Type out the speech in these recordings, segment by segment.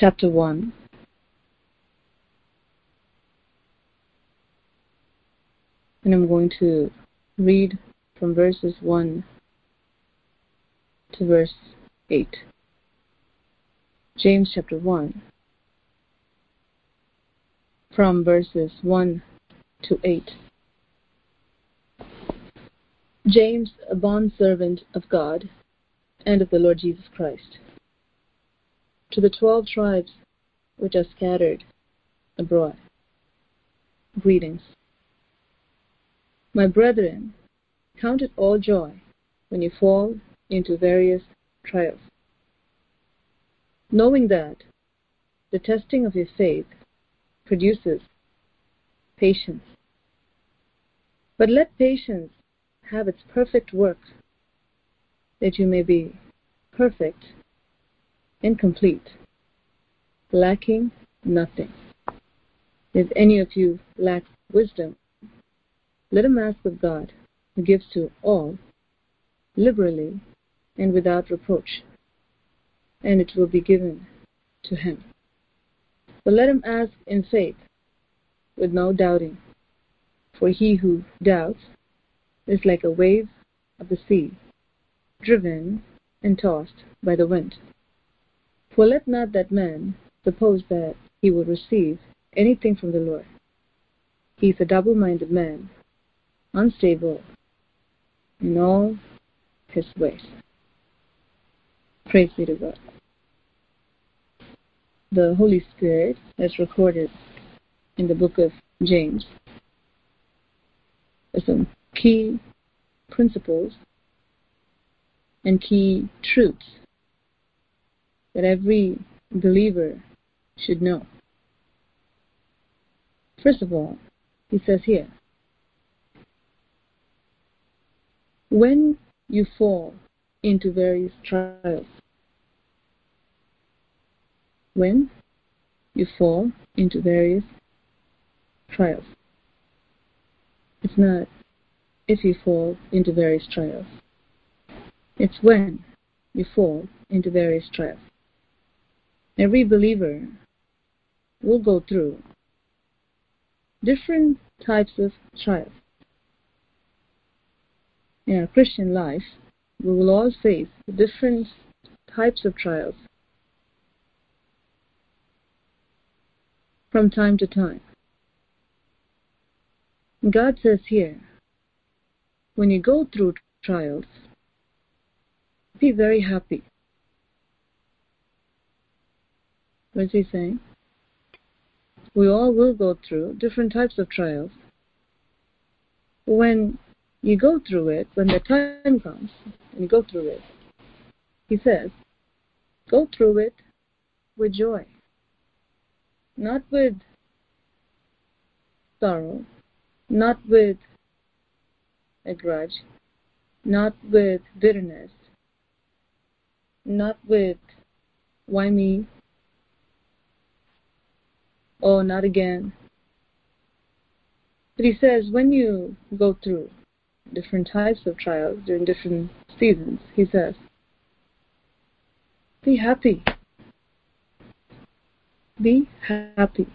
chapter 1. And I'm going to read from verses 1 to verse 8. James chapter 1, from verses 1 to 8. James, a bondservant of God and of the Lord Jesus Christ, to the twelve tribes which are scattered abroad, greetings. My brethren, count it all joy when you fall into various trials, knowing that the testing of your faith produces patience. But let patience have its perfect work, that you may be perfect and complete, lacking nothing. If any of you lacks wisdom, let him ask of God, who gives to all liberally and without reproach, and it will be given to him. But let him ask in faith, with no doubting. For he who doubts is like a wave of the sea, driven and tossed by the wind. For let not that man suppose that he will receive anything from the Lord. He is a double minded man, unstable in all his ways. Praise be to God. The Holy Spirit has recorded in the book of James some key principles and key truths that every believer should know. First of all, he says here, when you fall into various trials, when you fall into various trials. It's not if you fall into various trials. It's when you fall into various trials. Every believer will go through different types of trials. In our Christian life, we will all face different types of trials from time to time. God says here, when you go through trials, be very happy. What is he saying? We all will go through different types of trials. When you go through it, when the time comes, and you go through it, he says, go through it with joy, not with sorrow, not with a grudge, not with bitterness, not with why me, oh, not again. But he says when you go through different types of trials during different seasons, he says, be happy. Be happy.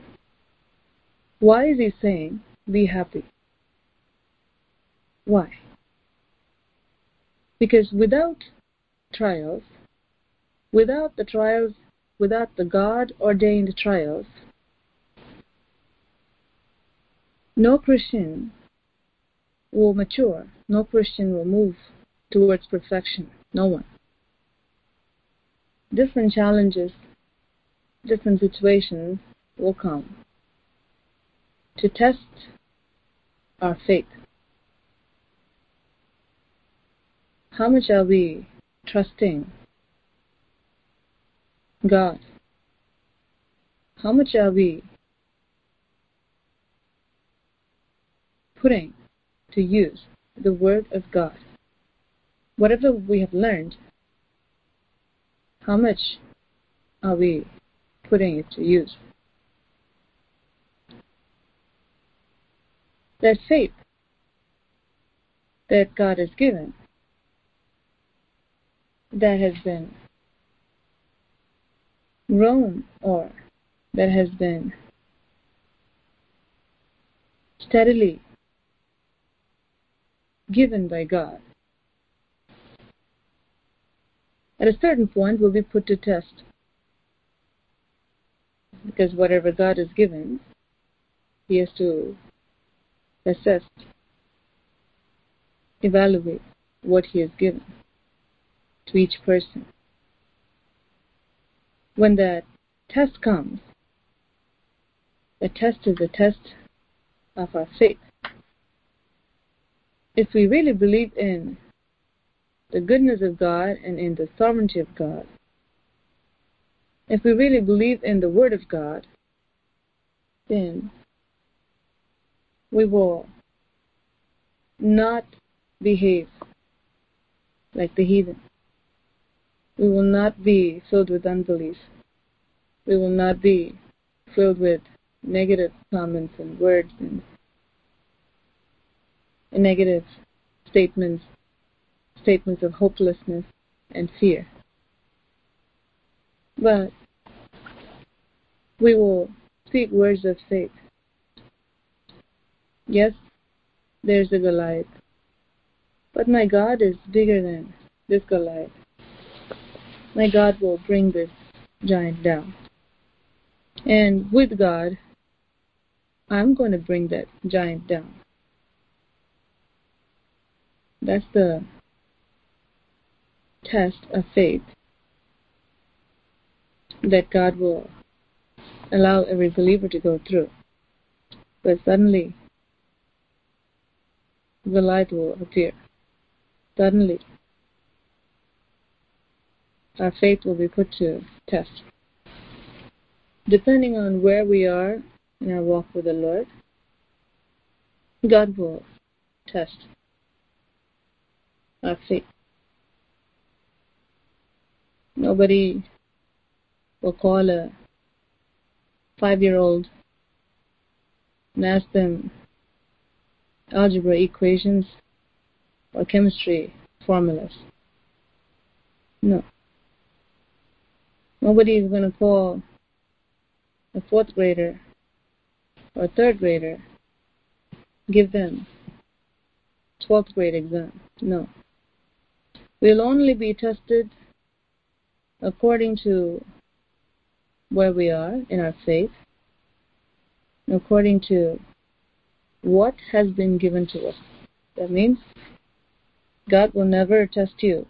Why is he saying be happy? Why? Because without trials, without the trials, without the God ordained trials, no Christian will mature, no Christian will move towards perfection. No one. Different challenges, different situations will come to test our faith. How much are we trusting God? How much are we putting to use the Word of God? Whatever we have learned, how much are we putting it to use? That faith that God has given that has been grown or that has been steadily given by God, at a certain point we'll be put to test. Because whatever God has given, He has to assess, evaluate what He has given to each person. When that test comes, the test is the test of our faith. If we really believe in the goodness of God and in the sovereignty of God, if we really believe in the Word of God, then we will not behave like the heathen. We will not be filled with unbelief. We will not be filled with negative comments and words and negative statements, statements of hopelessness and fear. But we will speak words of faith. Yes, there's a Goliath, but my God is bigger than this Goliath. My God will bring this giant down. And with God, I'm going to bring that giant down. That's the test of faith that God will allow every believer to go through. But suddenly, the light will appear. Suddenly, our faith will be put to test. Depending on where we are in our walk with the Lord, God will test faith. Nobody will call a five year old and ask them algebra equations or chemistry formulas. No. Nobody is going to call a fourth grader or third grader, give them 12th grade exam. No. We'll only be tested according to where we are in our faith, according to what has been given to us. That means God will never test you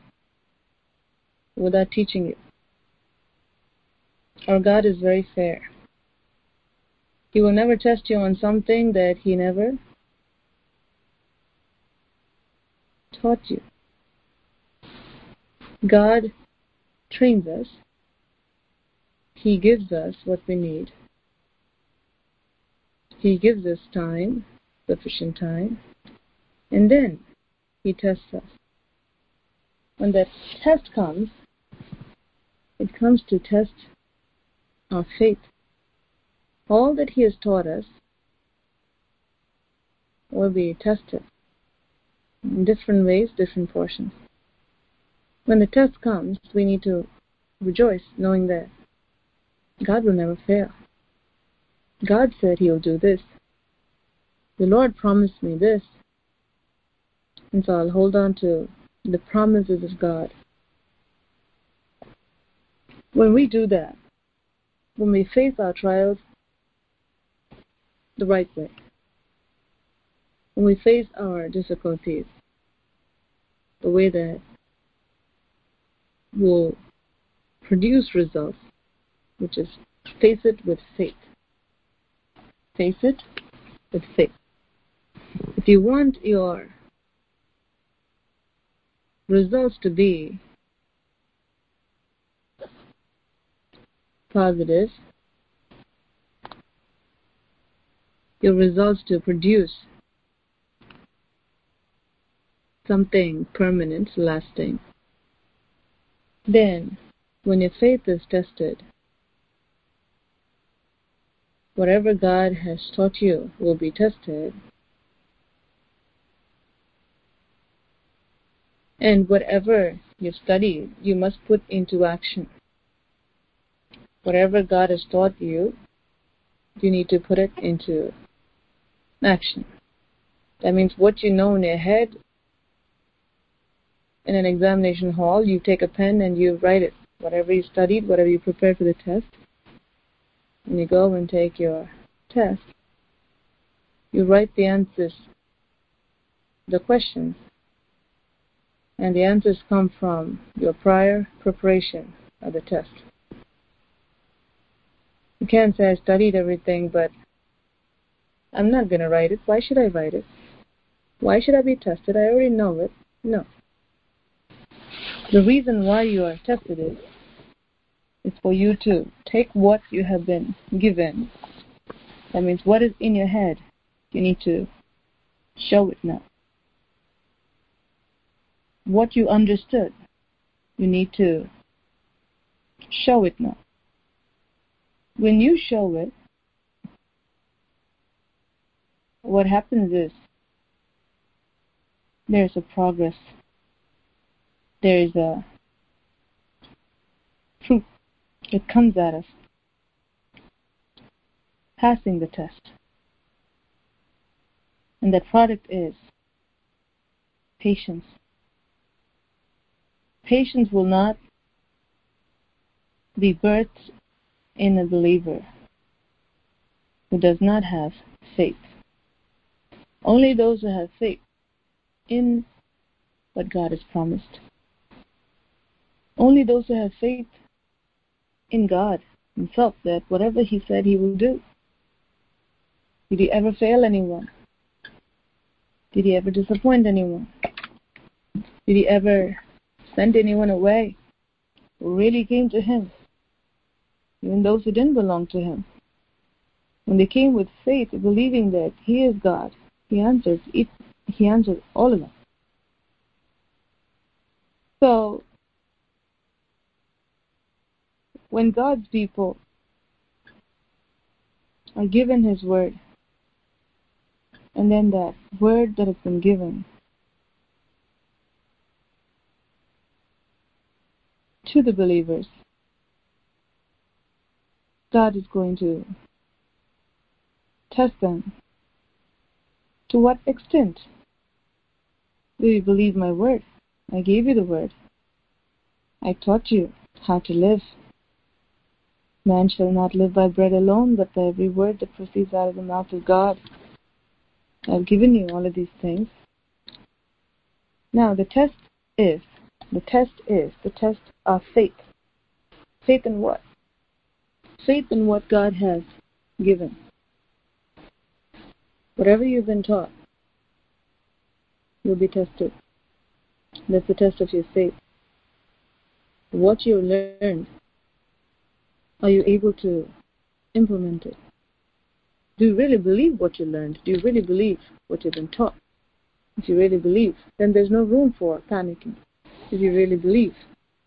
without teaching you. Our God is very fair. He will never test you on something that He never taught you. God trains us, He gives us what we need. He gives us time, sufficient time, and then He tests us. When that test comes, it comes to test our faith. All that He has taught us will be tested in different ways, different portions. When the test comes, we need to rejoice knowing that God will never fail. God said He will do this. The Lord promised me this. And so I'll hold on to the promises of God. When we do that, when we face our trials the right way, when we face our difficulties the way that will produce results, which is face it with faith. Face it with faith. If you want your results to be positive, your results to produce something permanent, lasting, then, when your faith is tested, whatever God has taught you will be tested. And whatever you study, you must put into action. whatever God has taught you, you need to put it into action. That means what you know in your head in an examination hall, you take a pen and you write it. Whatever you studied, whatever you prepared for the test, and you go and take your test, you write the answers, the questions, and the answers come from your prior preparation of the test. You can't say I studied everything, but I'm not going to write it. Why should I write it? Why should I be tested? I already know it. No. The reason why you are tested is, is for you to take what you have been given. That means what is in your head, you need to show it now. What you understood, you need to show it now. When you show it, what happens is there's a progress. There is a fruit that comes at us passing the test. And that product is patience. Patience will not be birthed in a believer who does not have faith. Only those who have faith in what God has promised. Only those who have faith in God Himself that whatever He said He will do. Did He ever fail anyone? Did He ever disappoint anyone? Did He ever send anyone away who really came to Him? Even those who didn't belong to Him. When they came with faith, believing that He is God, He answers, He answers all of us. So, when God's people are given His word, and then that word that has been given to the believers, God is going to test them. To what extent do you believe my word? I gave you the word. I taught you how to live. Man shall not live by bread alone, but by every word that proceeds out of the mouth of God. I've given you all of these things. Now, the test is, the test is the test of faith. Faith in what? Faith in what God has given. Whatever you've been taught, you'll be tested. That's the test of your faith. What you've learned, are you able to implement it? Do you really believe what you learned? Do you really believe what you've been taught? If you really believe, then there's no room for panicking. If you really believe,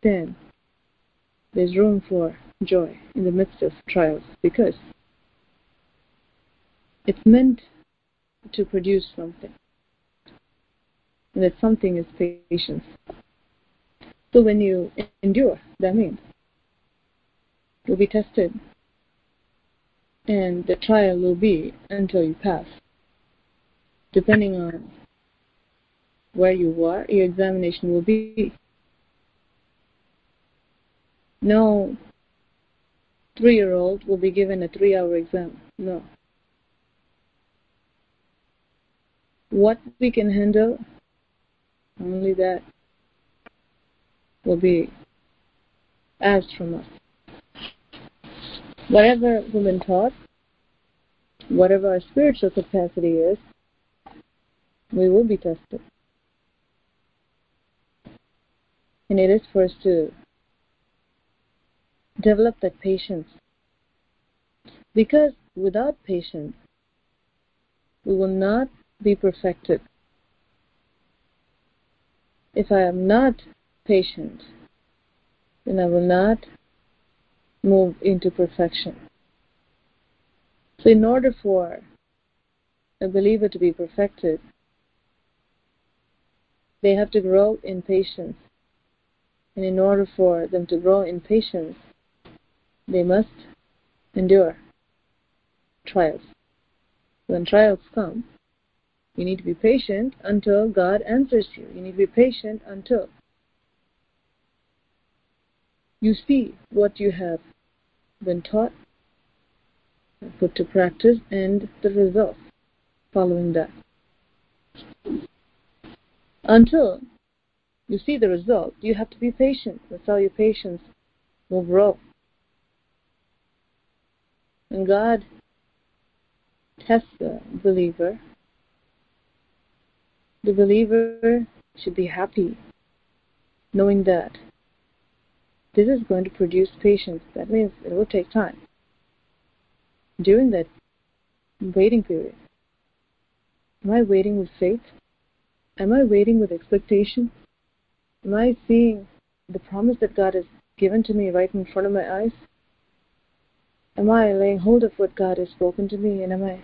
then there's room for joy in the midst of trials because it's meant to produce something and that something is patience. So when you endure, that means you'll be tested, and the trial will be until you pass. Depending on where you are, your examination will be. No three year old will be given a three hour exam. No. What we can handle only that will be asked from us. Whatever been taught, whatever our spiritual capacity is, we will be tested. And it is for us to develop that patience. Because without patience, we will not be perfected if I am not patient, then I will not move into perfection. So, in order for a believer to be perfected, they have to grow in patience. And in order for them to grow in patience, they must endure trials. When trials come, you need to be patient until God answers you. You need to be patient until you see what you have been taught, put to practice, and the results following that. Until you see the result, you have to be patient. That's how your patience will grow. And God tests the believer. The believer should be happy knowing that this is going to produce patience. That means it will take time. During that waiting period, am I waiting with faith? Am I waiting with expectation? Am I seeing the promise that God has given to me right in front of my eyes? Am I laying hold of what God has spoken to me and am I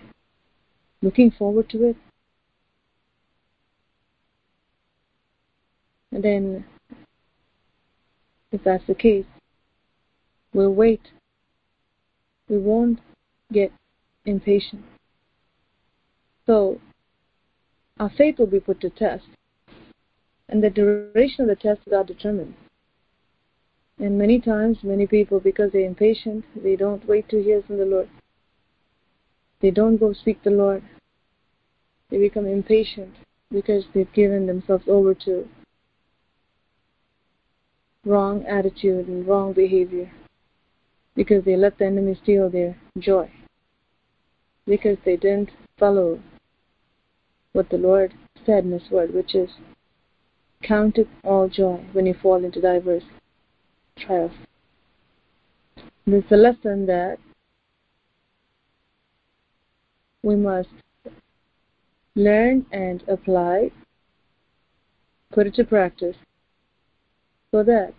looking forward to it? And then, if that's the case, we'll wait. We won't get impatient. So, our faith will be put to test and the duration of the test is not determined. And many times, many people, because they're impatient, they don't wait to hear from the Lord. They don't go seek the Lord. They become impatient because they've given themselves over to wrong attitude and wrong behavior. Because they let the enemy steal their joy. Because they didn't follow what the Lord said in His Word, which is Count it all joy when you fall into diverse trials. There's a lesson that we must learn and apply, put it to practice, so that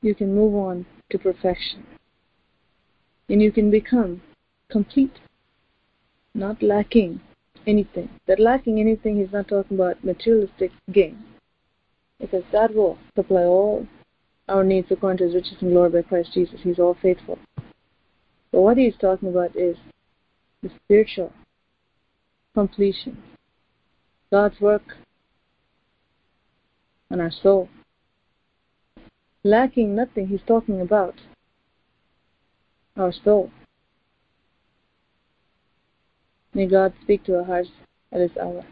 you can move on to perfection and you can become complete, not lacking anything. That lacking anything, he's not talking about materialistic gain. Because God will supply all our needs according to his riches and glory by Christ Jesus. He's all faithful. But what he's talking about is the spiritual completion. God's work on our soul. Lacking nothing, he's talking about our soul. May God speak to our hearts at this hour.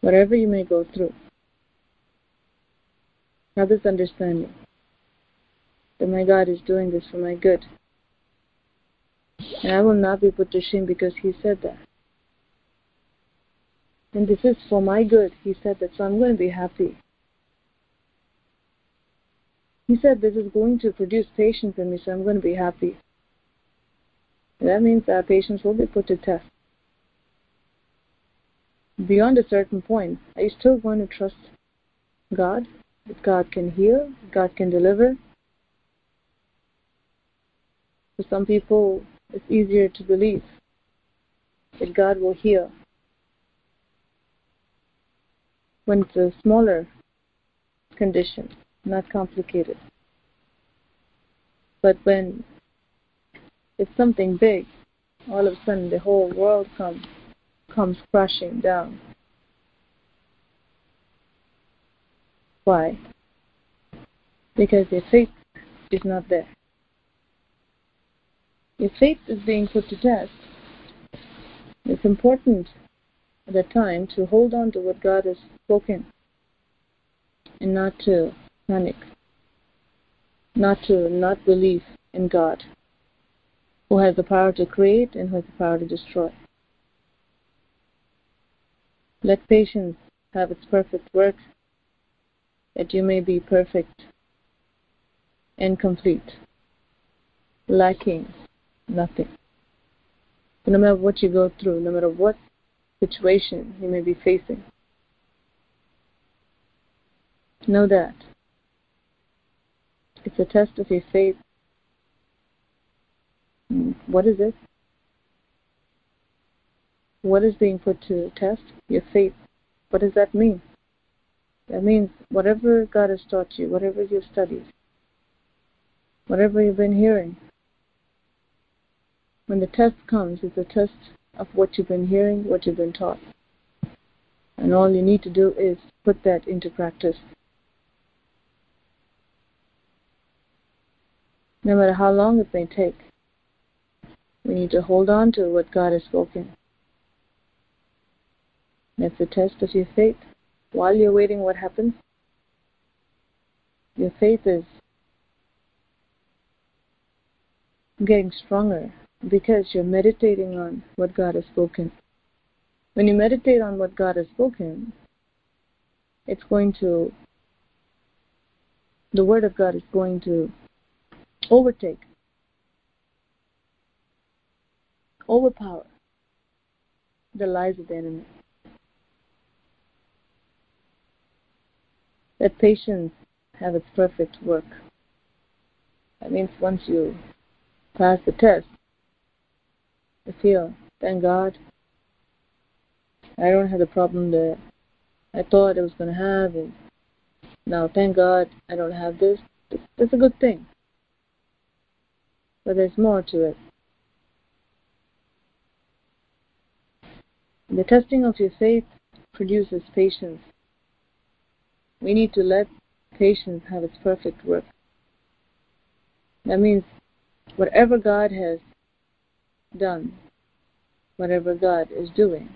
Whatever you may go through, have this understanding that my God is doing this for my good. And I will not be put to shame because He said that. And this is for my good, He said that, so I'm going to be happy. He said this is going to produce patience in me, so I'm going to be happy. That means our patience will be put to test. Beyond a certain point, are you still going to trust God? That God can heal, God can deliver? For some people, it's easier to believe that God will heal when it's a smaller condition, not complicated. But when it's something big. All of a sudden, the whole world comes comes crashing down. Why? Because your faith is not there. Your faith is being put to test. It's important at that time to hold on to what God has spoken and not to panic, not to not believe in God who has the power to create and who has the power to destroy. Let patience have its perfect work, that you may be perfect and complete, lacking nothing. So no matter what you go through, no matter what situation you may be facing, know that it's a test of your faith what is it? What is being put to test? Your faith. What does that mean? That means whatever God has taught you, whatever you've studied, whatever you've been hearing. When the test comes, it's a test of what you've been hearing, what you've been taught. And all you need to do is put that into practice. No matter how long it may take, we need to hold on to what God has spoken. That's the test of your faith. While you're waiting, what happens? Your faith is getting stronger because you're meditating on what God has spoken. When you meditate on what God has spoken, it's going to, the Word of God is going to overtake, overpower the lies of the enemy. Let patience have its perfect work. That means once you pass the test, you feel, thank God, I don't have the problem that I thought I was going to have, and now, thank God, I don't have this. That's a good thing. But there's more to it. The testing of your faith produces patience. We need to let patience have its perfect work. That means whatever God has done, whatever God is doing,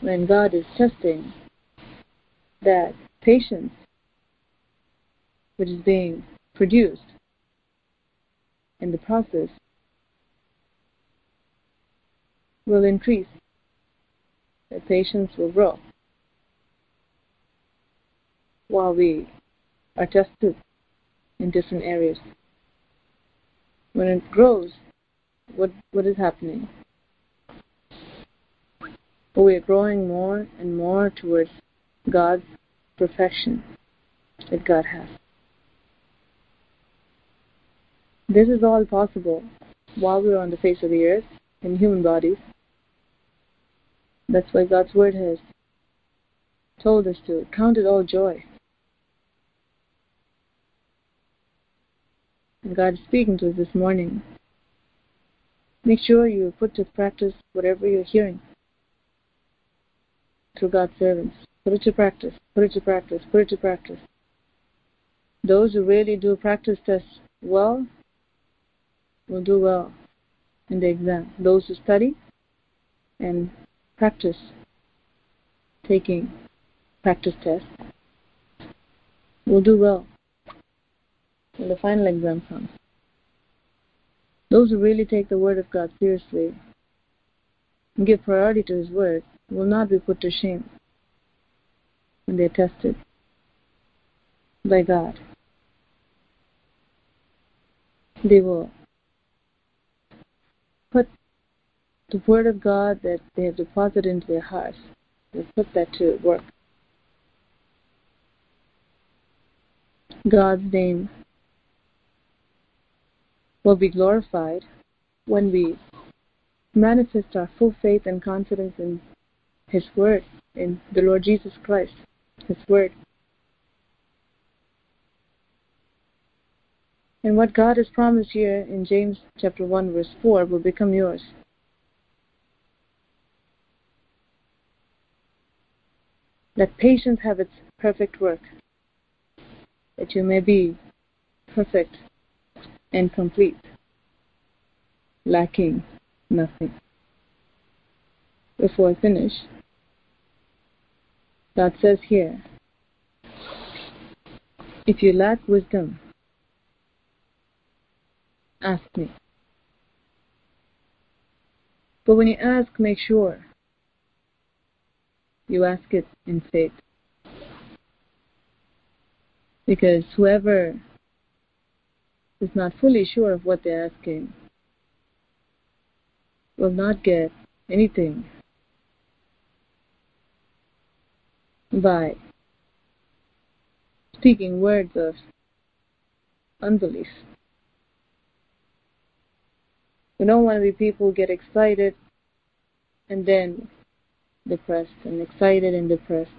when God is testing that patience which is being produced in the process will increase. The patience will grow while we are tested in different areas. When it grows, what what is happening? we are growing more and more towards God's perfection that God has. This is all possible while we're on the face of the earth in human bodies. That's why God's Word has told us to count it all joy. And God is speaking to us this morning. Make sure you put to practice whatever you're hearing through God's servants. Put it to practice, put it to practice, put it to practice. Those who really do practice this well will do well in the exam. Those who study and practice taking practice tests will do well when the final exam comes. Those who really take the Word of God seriously and give priority to His Word will not be put to shame when they are tested by God. They will put the Word of God that they have deposited into their hearts, they put that to work. God's name will be glorified when we manifest our full faith and confidence in his word in the Lord Jesus Christ, His word. And what God has promised here in James chapter 1 verse 4 will become yours. Let patience have its perfect work, that you may be perfect and complete, lacking nothing. Before I finish, God says here, if you lack wisdom, ask me. But when you ask, make sure you ask it in faith. Because whoever is not fully sure of what they're asking will not get anything by speaking words of unbelief. We don't want to be people who get excited and then depressed and excited and depressed.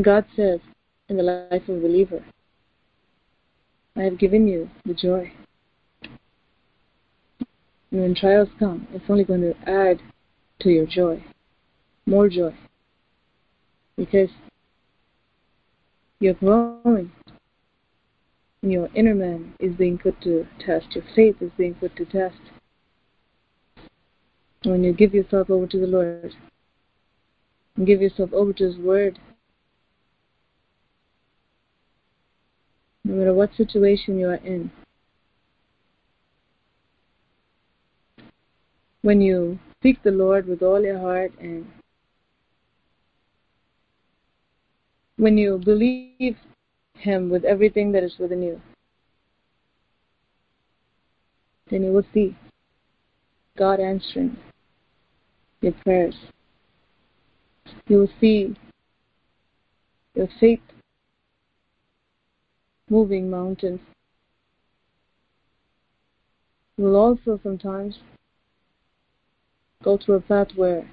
God says in the life of a believer, I have given you the joy. And when trials come, it's only going to add to your joy, more joy, because you're growing. Your inner man is being put to test. Your faith is being put to test. When you give yourself over to the Lord. Give yourself over to His Word, no matter what situation you are in, when you seek the Lord with all your heart and when you believe Him with everything that is within you, then you will see God answering your prayers. You will see your faith moving mountains. You will also sometimes go through a path where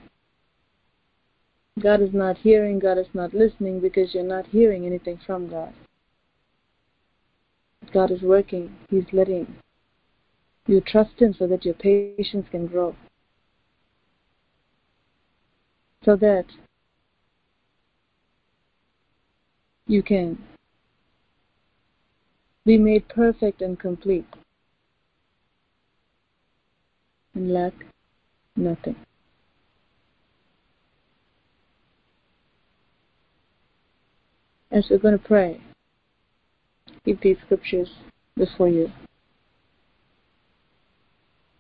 God is not hearing, God is not listening because you're not hearing anything from God. God is working, He's letting you trust Him so that your patience can grow. So that you can be made perfect and complete and lack nothing. As we're going to pray, keep these scriptures before you.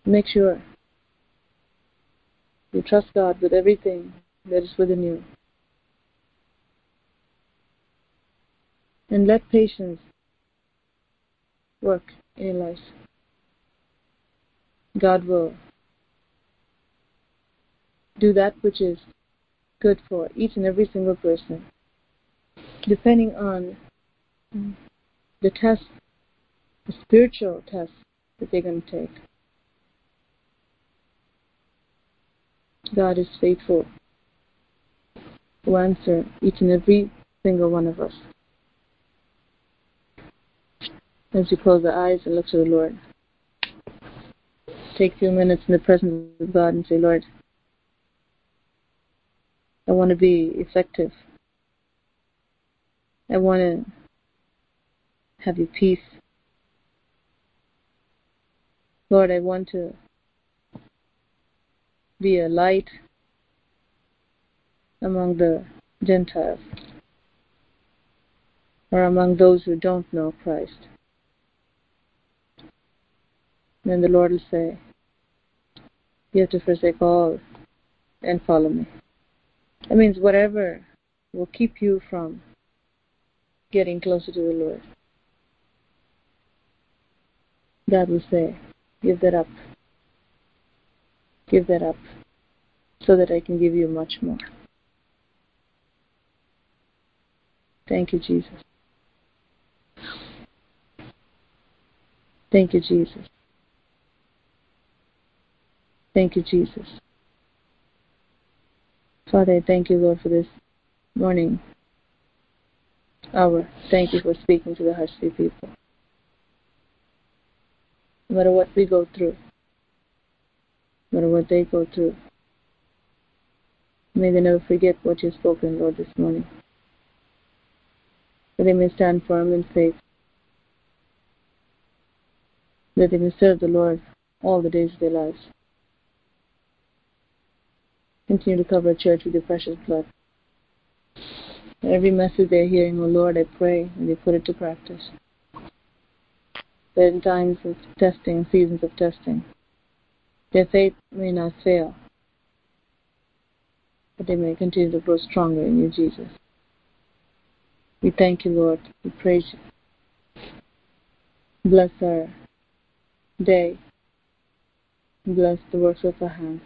Make sure you trust God with everything that is within you. And let patience work in your life. God will do that which is good for each and every single person, depending on the test, the spiritual test that they're going to take. God is faithful to answer each and every single one of us. As you close the eyes and look to the Lord, take a few minutes in the presence of God and say, Lord, I want to be effective. I want to have your peace. Lord, I want to be a light among the Gentiles or among those who don't know Christ. Then the Lord will say, You have to forsake all and follow me. That means whatever will keep you from getting closer to the Lord. God will say, Give that up. Give that up so that I can give you much more. Thank you, Jesus. Thank you, Jesus. Thank you, Jesus. Father, thank you, Lord, for this morning hour. Thank you for speaking to the Husky people. No matter what we go through, no matter what they go through, may they never forget what you've spoken, Lord, this morning. That they may stand firm in faith. That they may serve the Lord all the days of their lives. Continue to cover the church with your precious blood. Every message they're hearing, oh Lord, I pray and they put it to practice. That in times of testing, seasons of testing, their faith may not fail, but they may continue to grow stronger in you, Jesus. We thank you, Lord. We praise you. Bless our day. Bless the works of our hands.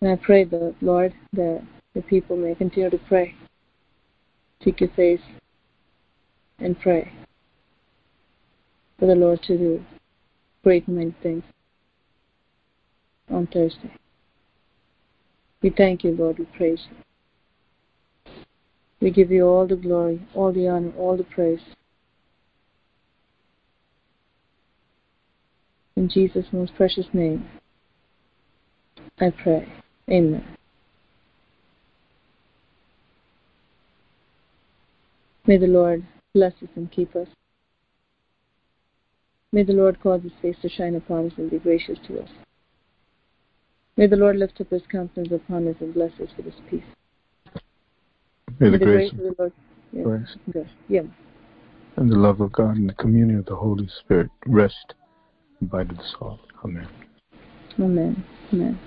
And I pray that, Lord, that the people may continue to pray, seek your face, and pray for the Lord to do great many things on Thursday. We thank you, Lord. We praise you. We give you all the glory, all the honor, all the praise. In Jesus' most precious name, I pray. Amen. May the Lord bless us and keep us. May the Lord cause his face to shine upon us and be gracious to us. May the Lord lift up his countenance upon us and bless us with his peace. May the the grace grace of the Lord yeah, yeah. and the love of God and the communion of the Holy Spirit rest and abide with us all. Amen. Amen. Amen.